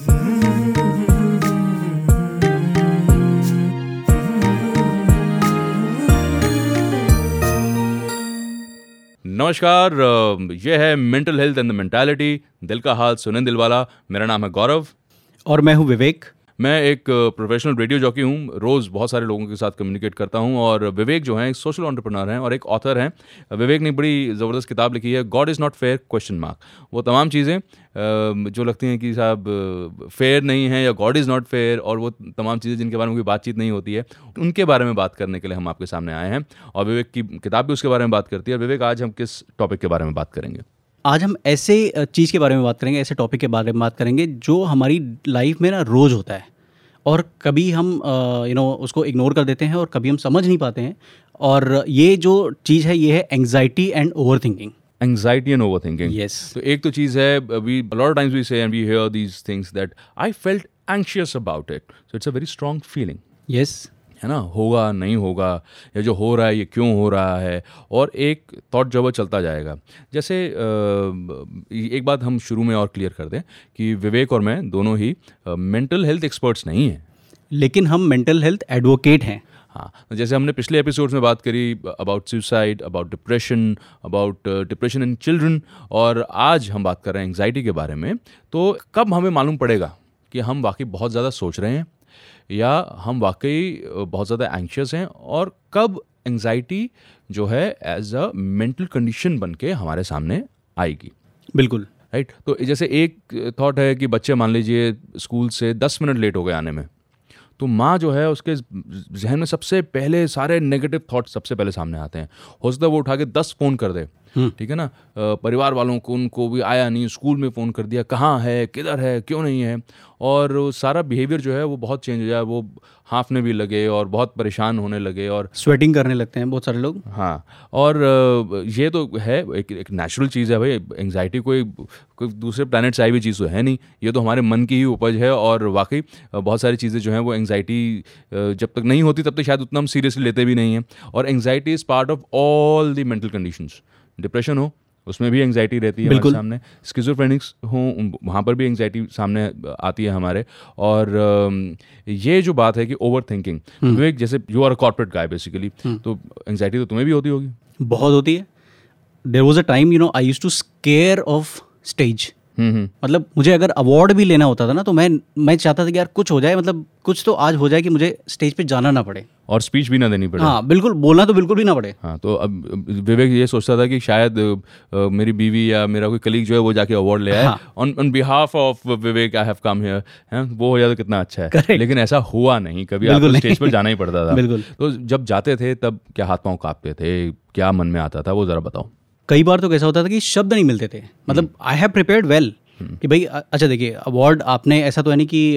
नमस्कार यह है mental health and the mentality दिल का हाल सुने दिलवाला मेरा नाम है गौरव। और मैं हूँ विवेक। मैं एक प्रोफेशनल रेडियो जॉकी हूँ, रोज़ बहुत सारे लोगों के साथ कम्युनिकेट करता हूँ और विवेक जो हैं, एक सोशल ऑन्टरप्रनर हैं और एक ऑथर हैं। विवेक ने बड़ी ज़बरदस्त किताब लिखी है God is not fair question mark वो तमाम चीज़ें जो लगती हैं कि साहब फेयर नहीं है या गॉड इज़ नॉट फेयर और वो तमाम चीज़ें जिनके बारे में कोई बातचीत नहीं होती है, उनके बारे में बात करने के लिए हम आपके सामने आए हैं और विवेक की किताब भी उसके बारे में बात करती है विवेक आज हम किस टॉपिक के बारे में बात करेंगे। आज हम ऐसे चीज़ के बारे में बात करेंगे ऐसे टॉपिक के बारे में बात करेंगे जो हमारी लाइफ में ना रोज़ होता है। और कभी हम यू नो उसको इग्नोर कर देते हैं और कभी हम समझ नहीं पाते हैं। और ये जो चीज़ है ये है anxiety and over thinking anxiety and over thinking yes तो एक तो चीज़ है we lot times we say and we hear these things that I felt anxious about it so it's a very strong feeling yes है ना होगा नहीं होगा या जो हो रहा है ये क्यों हो रहा है और एक थॉट जो है चलता जाएगा। जैसे एक बात हम शुरू में और क्लियर कर दें कि विवेक और मैं दोनों ही मेंटल हेल्थ एक्सपर्ट्स नहीं हैं। लेकिन हम मेंटल हेल्थ एडवोकेट हैं। हाँ जैसे हमने पिछले एपिसोड्स में बात करी about suicide about depression about depression in children और आज हम बात कर रहे हैं एंगजाइटी के बारे में तो कब हमें मालूम पड़ेगा कि हम वाकई बहुत ज़्यादा सोच रहे हैं? या हम वाकई बहुत ज़्यादा एंशियस हैं और कब एंजाइटी जो है एज अ मेंटल कंडीशन बन के हमारे सामने आएगी बिल्कुल राइट right? तो जैसे एक थॉट है कि बच्चे मान लीजिए स्कूल से दस मिनट लेट हो गए आने में तो माँ जो है उसके जहन में सबसे पहले सारे नेगेटिव थॉट सबसे पहले सामने आते हैं हो सकता है वो उठा के दस फ़ोन कर दे। ठीक है ना? परिवार वालों को उनको भी आया नहीं स्कूल में फ़ोन कर दिया कहाँ है? किधर है? क्यों नहीं है? और सारा बिहेवियर जो है वो बहुत चेंज हो जाए वो हाफने भी लगे और बहुत परेशान होने लगे और स्वेटिंग करने लगते हैं बहुत सारे लोग। हाँ और ये तो है एक एक नेचुरल चीज़ है भाई एंगजाइटी कोई कोई दूसरे प्लानट से आई हुई चीज़ तो है नहीं। ये तो हमारे मन की ही उपज है और वाकई बहुत सारी चीज़ें जो हैं वो एंगजाइटी जब तक नहीं होती तब तक शायद उतना हम सीरियसली लेते भी नहीं हैं। और anxiety is part of all the mental conditions depression हो उसमें भी एंगजाइटी रहती है हमारे सामने। स्किजोफ्रेनिक्स हो वहाँ पर भी एंगजाइटी सामने आती है हमारे। और ये जो बात है कि ओवर थिंकिंग विवेक जैसे you are a corporate guy basically तो एंगजाइटी तो तुम्हें भी होती होगी। बहुत होती है। There was a time you know I use to scare of stage मतलब मुझे अगर अवार्ड भी लेना होता था ना तो मैं मैं चाहता था कि यार कुछ हो जाए मतलब कुछ तो आज हो जाए कि मुझे स्टेज पे जाना ना पड़े। और स्पीच भी ना देनी पड़े। हाँ बिल्कुल बोलना तो बिल्कुल भी ना पड़े। हाँ तो अब विवेक ये सोचता था कि शायद आ, मेरी बीवी या मेरा कोई कलीग जो है वो जाके अवार्ड ले आए। On on behalf of Vivek I have come here हैं? वो हो जाए तो कितना अच्छा है। Correct. लेकिन ऐसा हुआ नहीं कभी आपको स्टेज पर जाना ही पड़ता था। बिल्कुल। तो जब जाते थे तब क्या हाथ पाँव कांपते थे क्या मन में आता था वो ज़रा बताओ। कई बार तो कैसा होता था कि शब्द नहीं मिलते थे। मतलब आई हैव प्रिपेयर्ड वेल कि भाई अच्छा देखिए अवार्ड आपने ऐसा तो है नहीं कि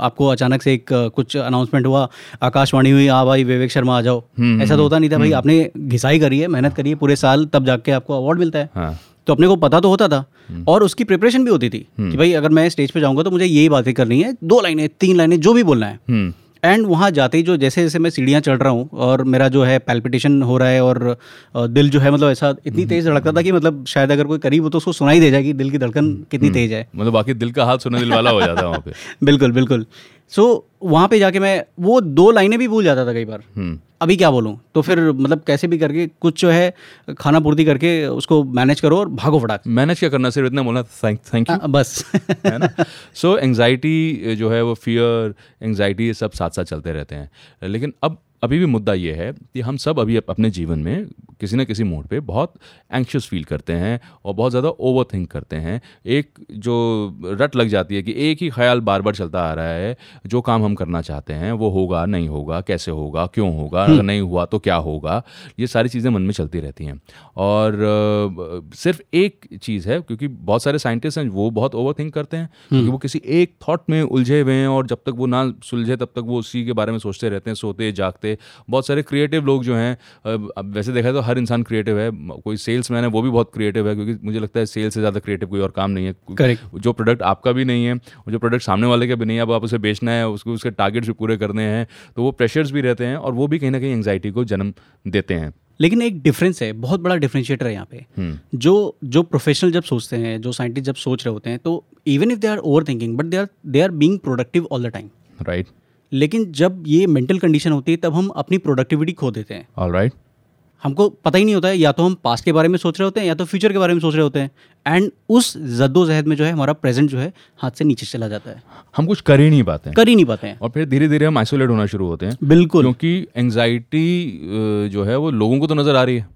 आपको अचानक से एक कुछ अनाउंसमेंट हुआ आकाशवाणी हुई हाँ भाई विवेक शर्मा आ जाओ। हम्म, ऐसा तो होता नहीं था भाई हम्म। आपने घिसाई करी है मेहनत करी है पूरे साल तब जाके आपको अवार्ड मिलता है। हाँ। तो अपने को पता तो होता था हम्म। और उसकी प्रिपरेशन भी होती थी कि भाई अगर मैं स्टेज पे जाऊँगा तो मुझे यही बातें करनी है दो लाइनें तीन लाइनें जो भी बोलना है। एंड वहाँ जाते ही जो जैसे जैसे मैं सीढ़ियाँ चढ़ रहा हूँ और मेरा जो है पैल्पिटेशन हो रहा है और दिल जो है मतलब ऐसा इतनी तेज़ धड़कता था कि मतलब शायद अगर कोई करीब हो तो उसको सुनाई दे जाएगी दिल की धड़कन कितनी हम्म। तेज़ है। मतलब बाकी दिल का हाथ सुना दिल वाला हो जाता है वहाँ पे। बिल्कुल बिल्कुल। सो so, वहाँ पे जाके मैं वो दो लाइनें भी भूल जाता था कई बार। हम्म। अभी क्या बोलूँ? तो फिर मतलब कैसे भी करके कुछ जो है खाना पूर्ति करके उसको मैनेज करो और भागो फटाक। मैनेज क्या करना? सिर्फ़ इतना बोलना थैंक थैंक यू बस। है ना? सो एंगजाइटी जो है वो फियर एंगजाइटी ये सब साथ साथ चलते रहते हैं। लेकिन अब अभी भी मुद्दा ये है कि हम सब अभी अपने जीवन में किसी न किसी मोड पे बहुत एंक्शस फील करते हैं और बहुत ज़्यादा ओवर थिंक करते हैं एक जो रट लग जाती है कि एक ही ख्याल बार बार चलता आ रहा है जो काम हम करना चाहते हैं वो होगा नहीं होगा कैसे होगा क्यों होगा अगर हम्म। नहीं हुआ तो क्या होगा ये सारी चीज़ें मन में चलती रहती हैं और सिर्फ़ एक चीज़ है क्योंकि बहुत सारे साइंटिस्ट हैं वो बहुत ओवर थिंक करते हैं क्योंकि हम्म। वो किसी एक थाट में उलझे हुए हैं और जब तक वो ना सुलझे तब तक वो उसी के बारे में सोचते रहते हैं सोते जागते बहुत सारे क्रिएटिव लोग जो हैं अब वैसे देखा तो हर इंसान क्रिएटिव है कोई सेल्स मैन है वो भी बहुत क्रिएटिव है क्योंकि मुझे लगता है सेल से ज़्यादा क्रिएटिव कोई और काम नहीं है। Correct. जो प्रोडक्ट आपका भी नहीं है जो प्रोडक्ट सामने वाले का भी नहीं है अब आप उसे बेचना है उसको उसके टारगेट्स भी पूरे करने हैं तो वो प्रेशर्स भी रहते हैं और वो भी कहीं ना कहीं एंगजाइटी को जन्म देते हैं। लेकिन एक डिफरेंस है बहुत बड़ा डिफरेंशिएटर है यहाँ पे। हम्म। जो जो प्रोफेशनल जब सोचते हैं जो साइंटिस्ट जब सोच रहे होते हैं तो even if they are over thinking but they are they are being productive all the time right लेकिन जब ये मेंटल कंडीशन होती है तब हम अपनी प्रोडक्टिविटी खो देते हैं। ऑल राइट हमको पता ही नहीं होता है या तो हम पास्ट के बारे में सोच रहे होते हैं या तो फ्यूचर के बारे में सोच रहे होते हैं। एंड उस जद्दोजहद में जो है हमारा प्रेजेंट जो है हाथ से नीचे चला जाता है। हम कुछ कर ही नहीं पाते हैं। कर ही नहीं पाते हैं। और फिर धीरे धीरे हम आइसोलेट होना शुरू होते हैं। बिल्कुल। क्योंकि एंजाइटी जो है वो लोगों को तो नज़र आ रही है।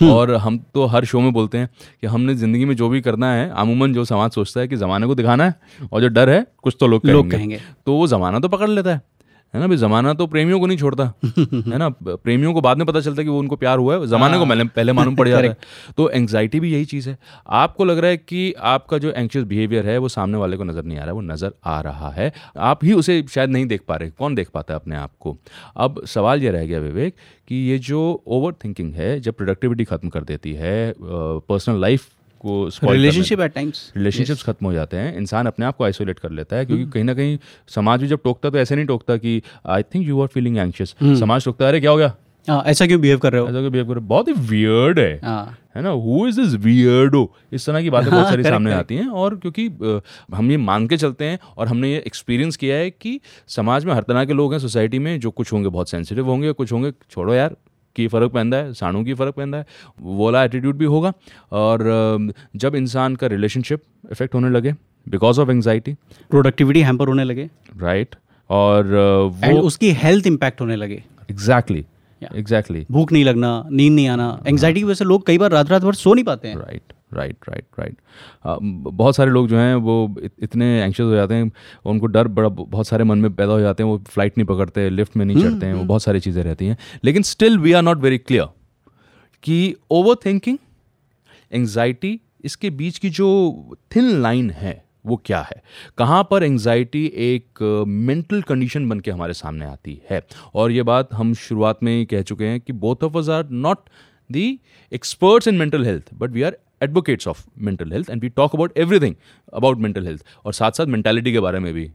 हम्म। और हम तो हर शो में बोलते हैं कि हमने ज़िंदगी में जो भी करना है अमूमन जो समाज सोचता है कि ज़माने को दिखाना है और जो डर है कुछ तो लोग लोग कहेंगे। कहेंगे। तो वो ज़माना तो पकड़ लेता है। है ना? भाई ज़माना तो प्रेमियों को नहीं छोड़ता। है ना? प्रेमियों को बाद में पता चलता है कि वो उनको प्यार हुआ है। ज़माने को पहले पहले मालूम पड़ जाता है। तो एंग्जाइटी भी यही चीज़ है। आपको लग रहा है कि आपका जो एंक्शियस बिहेवियर है वो सामने वाले को नज़र नहीं आ रहा है वो नज़र आ रहा है। आप ही उसे शायद नहीं देख पा रहे। कौन देख पाता है अपने आप को? अब सवाल ये रह गया विवेक कि ये जो ओवर थिंकिंग है जब प्रोडक्टिविटी ख़त्म कर देती है पर्सनल लाइफ को रिलेशनशिप एट टाइम्स रिलेशनशिप्स खत्म हो जाते हैं। इंसान अपने आप को आइसोलेट कर लेता है क्योंकि कहीं ना कहीं समाज भी जब टोकता तो ऐसे नहीं टोकता कि I think you are feeling anxious समाज टोकता है अरे क्या हो गया? हाँ ऐसा क्यों बिहेव कर रहे हो? ऐसा क्यों behave कर रहे हो? बहुत ही वियर्ड है। हाँ। है ना? हु इज़ दिस वियर्डो इस तरह की बातें बहुत हाँ, सारी correct, सामने. आती हैं और क्योंकि हम ये मान के चलते हैं और हमने ये एक्सपीरियंस किया है कि समाज में हर तरह के लोग हैं सोसाइटी में जो कुछ होंगे बहुत सेंसिटिव होंगे कुछ होंगे छोड़ो यार की फ़र्क पैदा है साणु की फ़र्क पैदा है वोला एटीट्यूड भी होगा और जब इंसान का रिलेशनशिप इफ़ेक्ट होने लगे because of anxiety productivity hamper होने लगे राइट right. और वो And उसकी हेल्थ इम्पैक्ट होने लगे exactly exactly. Exactly Yeah. exactly. भूख नहीं लगना नींद नहीं आना एंगजाइटी की वजह से लोग कई बार रात रात भर सो नहीं पाते हैं राइट राइट राइट राइट बहुत सारे लोग जो हैं वो इत- इतने एंशियस हो जाते हैं उनको डर बड़ा बहुत सारे मन में पैदा हो जाते हैं वो फ़्लाइट नहीं पकड़ते लिफ्ट में नहीं चढ़ते हैं वो बहुत सारी चीज़ें रहती हैं। लेकिन still we are not very clear कि ओवर थिंकिंग एंग्जाइटी इसके बीच की जो थिन लाइन है वो क्या है? कहाँ पर एंग्जाइटी एक मेंटल कंडीशन बन के हमारे सामने आती है? और ये बात हम शुरुआत में ही कह चुके हैं कि both of us are not the experts in mental health but we are advocates of mental health and we talk about everything about mental health और साथ साथ मेंटालिटी के बारे में भी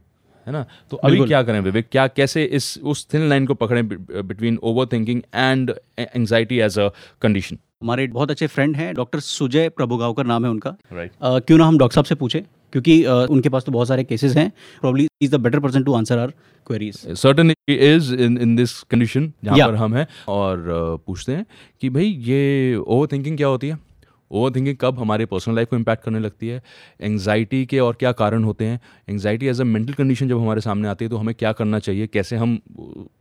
है ना? तो अभी क्या करें विवेक? क्या कैसे इस उस थिन लाइन को पकड़ें between over thinking and anxiety as a condition हमारे बहुत अच्छे फ्रेंड हैं डॉक्टर सुजय प्रभुगावकर नाम है उनका। राइट अ, क्यों ना हम डॉक्टर साहब से पूछें? क्योंकि अ, उनके पास तो बहुत सारे केसेस हैं। Probably is the better person to answer our queries certain is in in this condition जहाँ पर हम हैं। और uh, पूछते हैं कि भाई ये ओवर थिंकिंग क्या होती है? ओवर थिंकिंग कब हमारे पर्सनल लाइफ को इम्पैक्ट करने लगती है। एंग्जाइटी के और क्या कारण होते हैं? Anxiety as a mental condition जब हमारे सामने आती है तो हमें क्या करना चाहिए? कैसे हम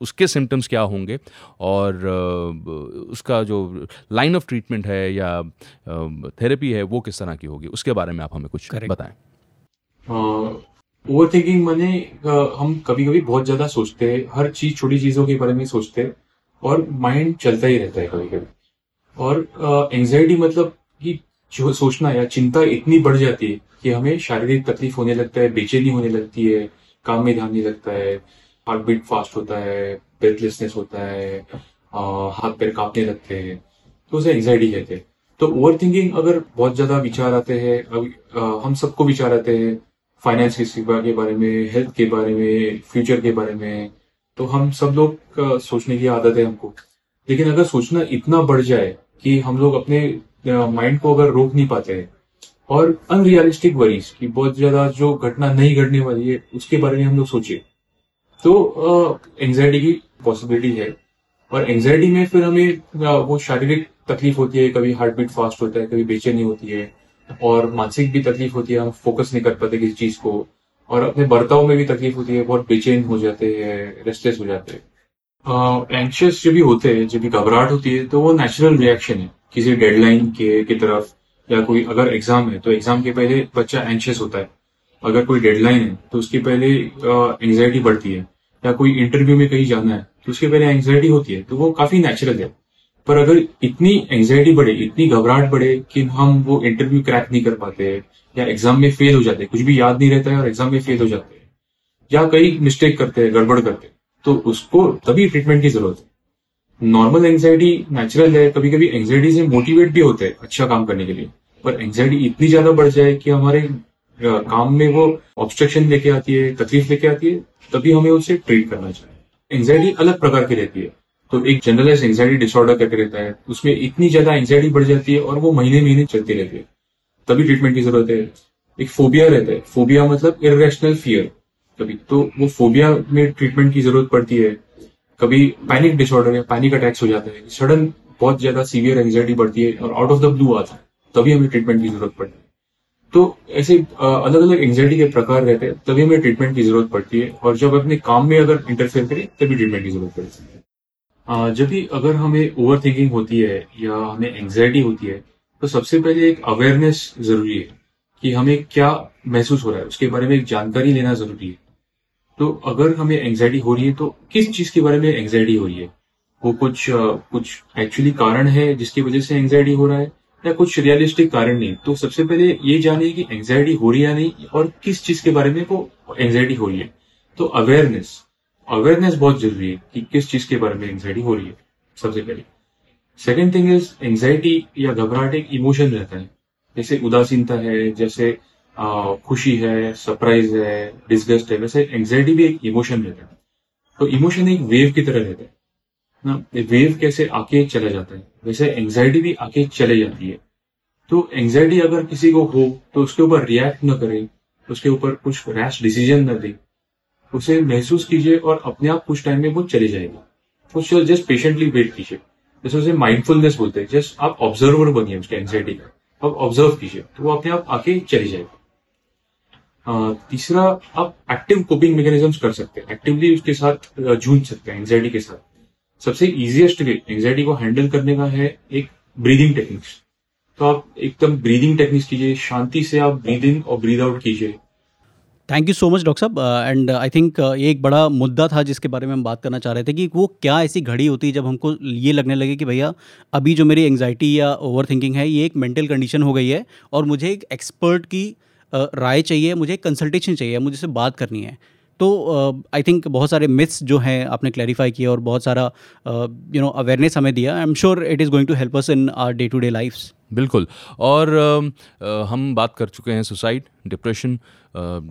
उसके सिम्टम्स क्या होंगे? और उसका जो लाइन ऑफ़ ट्रीटमेंट है या थेरेपी है वो किस तरह की होगी? उसके बारे में आप हमें कुछ Correct. बताएँ। ओवर थिंकिंग माने हम कभी कभी बहुत ज़्यादा सोचते हैं हर चीज़ छोटी चीज़ों के बारे में सोचते हैं और माइंड चलता ही रहता है कभी कभी और एंजाइटी मतलब जो सोचना या चिंता इतनी बढ़ जाती है कि हमें शारीरिक तकलीफ़ होने लगता है बेचैनी होने लगती है काम में ध्यान नहीं लगता है हार्ट बीट फास्ट होता है ब्रेथलेसनेस होता है अ, हाथ पैर कांपने लगते हैं तो उसे एंजाइटी कहते हैं। तो ओवर थिंकिंग अगर बहुत ज़्यादा विचार आते हैं अभी, अ, हम सबको विचार आते हैं फाइनेंस के बारे में हेल्थ के बारे में फ्यूचर के बारे में तो हम सब लोग सोचने की आदत है हमको। लेकिन अगर सोचना इतना बढ़ जाए कि हम लोग अपने माइंड को अगर रोक नहीं पाते हैं। और अनरियलिस्टिक वरीज की बहुत ज़्यादा जो घटना नहीं घटने वाली है, उसके बारे में हम लोग सोचे। तो एंजाइटी की पॉसिबिलिटी है। और एंजाइटी में फिर हमें वो शारीरिक तकलीफ़ होती है, कभी हार्ट बीट फास्ट होता है, कभी बेचैनी होती है। और मानसिक भी तकलीफ़ होती है, हम फोकस नहीं कर पाते किसी चीज़ को। और अपने बर्ताव में भी तकलीफ़ होती है, बहुत बेचैन हो जाते हैं रेस्टलेस हो जाते हैं। एंशियस जो भी होते हैं, जब भी घबराहट होती है तो वो नेचुरल रिएक्शन है। किसी डेडलाइन के, की तरफ़, या कोई अगर एग्ज़ाम है तो एग्ज़ाम के पहले बच्चा एंशियस होता है। अगर कोई डेडलाइन है तो उसके पहले एंजाइटी बढ़ती है। या कोई इंटरव्यू में कहीं जाना है तो उसके पहले एंजाइटी होती है। तो वो काफ़ी नेचुरल है। पर अगर इतनी एंजाइटी बढ़े, इतनी घबराहट बढ़े, कि हम वो इंटरव्यू क्रैक नहीं कर पाते, या एग्ज़ाम में फेल हो जाते, कुछ भी याद नहीं रहता है और एग्ज़ाम में फेल हो जाते हैं। या कई मिस्टेक करते हैं, गड़बड़ करते हैं। तो उसको तभी ट्रीटमेंट की ज़रूरत है। नॉर्मल एंग्जाइटी नेचुरल है कभी कभी एंजाइटी से मोटिवेट भी होते हैं अच्छा काम करने के लिए। पर एंजाइटी इतनी ज़्यादा बढ़ जाए कि हमारे काम में वो ऑब्स्ट्रक्शन लेके आती है, तकलीफ़ लेके आती है, तभी हमें उसे ट्रीट करना चाहिए। एंजाइटी अलग प्रकार की रहती है। तो एक जनरलाइज एंग्जाइटी डिसऑर्डर करके रहता है, उसमें इतनी ज़्यादा एंग्जाइटी बढ़ जाती है और वो महीने महीने चलती रहती है। तभी ट्रीटमेंट की ज़रूरत है। एक फोबिया रहता है। फोबिया मतलब इरेशनल फियर कभी तो वो फोबिया में ट्रीटमेंट की ज़रूरत पड़ती है। कभी पैनिक डिसऑर्डर या पैनिक अटैक्स हो जाते हैं। सडन बहुत ज़्यादा सीवियर एंग्जाइटी बढ़ती है और आउट ऑफ़ द ब्लू आता है। तभी हमें ट्रीटमेंट की ज़रूरत पड़ती है। तो ऐसे अलग अलग एंग्जाइटी के प्रकार रहते हैं, तभी हमें ट्रीटमेंट की ज़रूरत पड़ती है और जब अपने काम में अगर इंटरफेयर करें, तभी ट्रीटमेंट की ज़रूरत पड़ती है। जब भी अगर हमें ओवर थिंकिंग होती है या हमें एंग्जाइटी होती है तो सबसे पहले एक अवेयरनेस ज़रूरी है कि हमें क्या महसूस हो रहा है। उसके बारे में एक जानकारी लेना ज़रूरी है। तो अगर हमें एंग्जाइटी हो रही है तो किस चीज़ के बारे में एंग्जाइटी हो रही है? वो कुछ कुछ एक्चुअली कारण है जिसकी वजह से एंग्जाइटी हो रहा है, या कुछ रियलिस्टिक कारण नहीं? तो सबसे पहले ये जानिए कि एंग्जाइटी हो रही है या नहीं, और किस चीज़ के बारे में वो एंग्जाइटी हो रही है। तो अवेयरनेस अवेयरनेस बहुत ज़रूरी है कि किस चीज़ के बारे में एंग्जाइटी हो रही है, सबसे पहले। सेकेंड थिंग इज़ एंग्जाइटी या घबराहट एक इमोशन रहता है। जैसे उदासीनता है, जैसे खुशी है सरप्राइज़ है डिस्गस्ट है, वैसे एंग्जाइटी भी एक इमोशन रहता है। तो इमोशन एक वेव की तरह रहता है। ना वेव कैसे आके चला जाता है? वैसे एंग्जाइटी भी आके चले जाती है। तो एंग्जाइटी अगर किसी को हो तो उसके ऊपर रिएक्ट न करे, उसके ऊपर कुछ रैश डिसीज़न न दे, उसे महसूस कीजिए और अपने आप कुछ टाइम में वो चले जाएगी। कुछ जस्ट पेशेंटली वेट कीजिए। जैसे उसे माइंडफुलनेस बोलते हैं जस्ट आप ऑब्जर्वर बनिए उसके एंग्जाइटी का, आप ऑब्ज़र्व कीजिए तो वो अपने आप आके चली जाएगी। तीसरा, आप एक्टिव कोपिंग मैकेनिज्म्स कर सकते हैं। एक्टिवली उसके साथ जूझ सकते हैं एंग्जाइटी के साथ। सबसे इजिएस्ट वे एंग्जाइटी को हैंडल करने का है एक ब्रीदिंग टेक्निक्स तो आप एकदम ब्रीदिंग टेक्निक्स कीजिए, शांति से आप ब्रीदिंग और ब्रीद आउट कीजिए। Thank you so much doctor साहब। एंड आई थिंक ये एक बड़ा मुद्दा था जिसके बारे में हम बात करना चाह रहे थे कि वो क्या ऐसी घड़ी होती है जब हमको ये लगने लगे कि भैया, अभी जो मेरी एंग्जाइटी या ओवर थिंकिंग है, ये एक मेंटल कंडीशन हो गई है और मुझे एक एक्सपर्ट की राय चाहिए मुझे कंसल्टेशन चाहिए मुझे से बात करनी है। तो आई uh, थिंक बहुत सारे मिथ्स जो हैं आपने क्लैरिफाई किया और बहुत सारा यू नो अवेयरनेस हमें दिया। I am sure it is going to help us in our day to day life बिल्कुल। और uh, हम बात कर चुके हैं suicide depression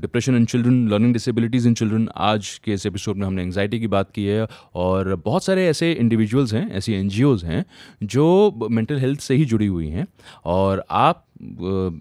depression in children learning disabilities in children आज के इस एपिसोड में हमने एंगजाइटी की बात की है और बहुत सारे ऐसे इंडिविजुअल्स हैं ऐसी एन हैं जो मेंटल हेल्थ से ही जुड़ी हुई हैं और आप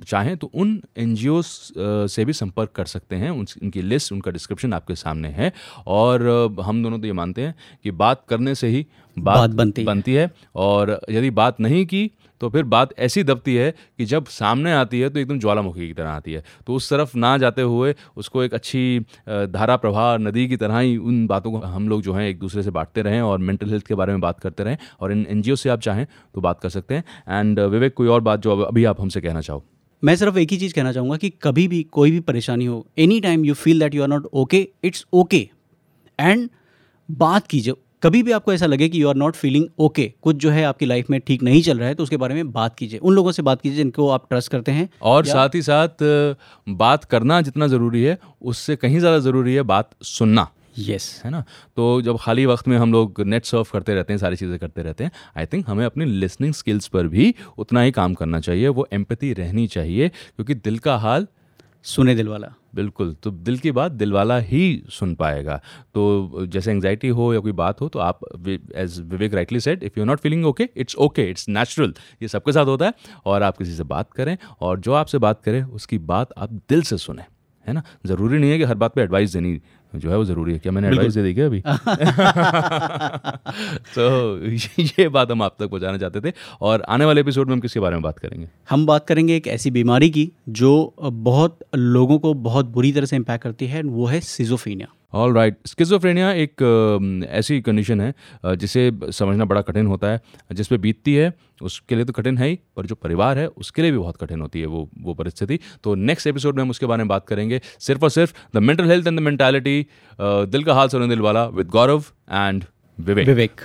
चाहें तो उन एन से भी संपर्क कर सकते हैं। उन उनकी लिस्ट उनका डिस्क्रिप्शन आपके सामने है और हम दोनों तो ये मानते हैं कि बात करने से ही बात, बात बनती, बनती है और यदि बात नहीं की तो फिर बात ऐसी दबती है कि जब सामने आती है तो एकदम ज्वालामुखी की तरह आती है। तो उस तरफ़ ना जाते हुए उसको एक अच्छी धारा प्रवाह नदी की तरह ही उन बातों को हम लोग जो हैं एक दूसरे से बांटते रहें और मेंटल हेल्थ के बारे में बात करते रहें और इन एनजीओ से आप चाहें तो बात कर सकते हैं। एंड विवेक, कोई और बात जो अभी आप हमसे कहना चाहो? मैं सिर्फ़ एक ही चीज़ कहना चाहूँगा कि कभी भी कोई भी परेशानी हो any time you feel that you are not okay it's okay and बात कीजिए कभी भी आपको ऐसा लगे कि you are not feeling okay कुछ जो है आपकी लाइफ में ठीक नहीं चल रहा है तो उसके बारे में बात कीजिए। उन लोगों से बात कीजिए जिनको आप ट्रस्ट करते हैं। और साथ ही साथ बात करना जितना ज़रूरी है उससे कहीं ज़्यादा ज़रूरी है बात सुनना। Yes yes. है ना? तो जब खाली वक्त में हम लोग नेट सर्फ करते रहते हैं सारी चीज़ें करते रहते हैं आई थिंक हमें अपनी लिसनिंग स्किल्स पर भी उतना ही काम करना चाहिए वो एम्पति रहनी चाहिए क्योंकि दिल का हाल सुने दिल वाला। बिल्कुल तो दिल की बात दिल वाला ही सुन पाएगा। तो जैसे एंगजाइटी हो या कोई बात हो तो आप as Vivek rightly said if you not feeling okay it's okay it's natural ये सबके साथ होता है और आप किसी से बात करें और जो आपसे बात करें, उसकी बात आप दिल से सुने, है ना? ज़रूरी नहीं है कि हर बात पे एडवाइस देनी जो है वो ज़रूरी है। क्या मैंने एडवाइस दे दी क्या अभी? तो ये बात हम आप तक पहुंचाना चाहते थे। और आने वाले एपिसोड में हम किसके बारे में बात करेंगे? हम बात करेंगे एक ऐसी बीमारी की जो बहुत लोगों को बहुत बुरी तरह से इम्पैक्ट करती है वो है सिजोफीनिया ऑल राइट स्किजोफ्रेनिया एक ऐसी कंडीशन है जिसे समझना बड़ा कठिन होता है, जिस पे बीतती है, उसके लिए तो कठिन है ही, पर जो परिवार है, उसके लिए भी बहुत कठिन होती है वो वो परिस्थिति। तो नेक्स्ट एपिसोड में हम उसके बारे में बात करेंगे। सिर्फ़ और सिर्फ़ the mental health and the mentality दिल का हाल सुन दिल वाला with Gaurav and Vivek Vivek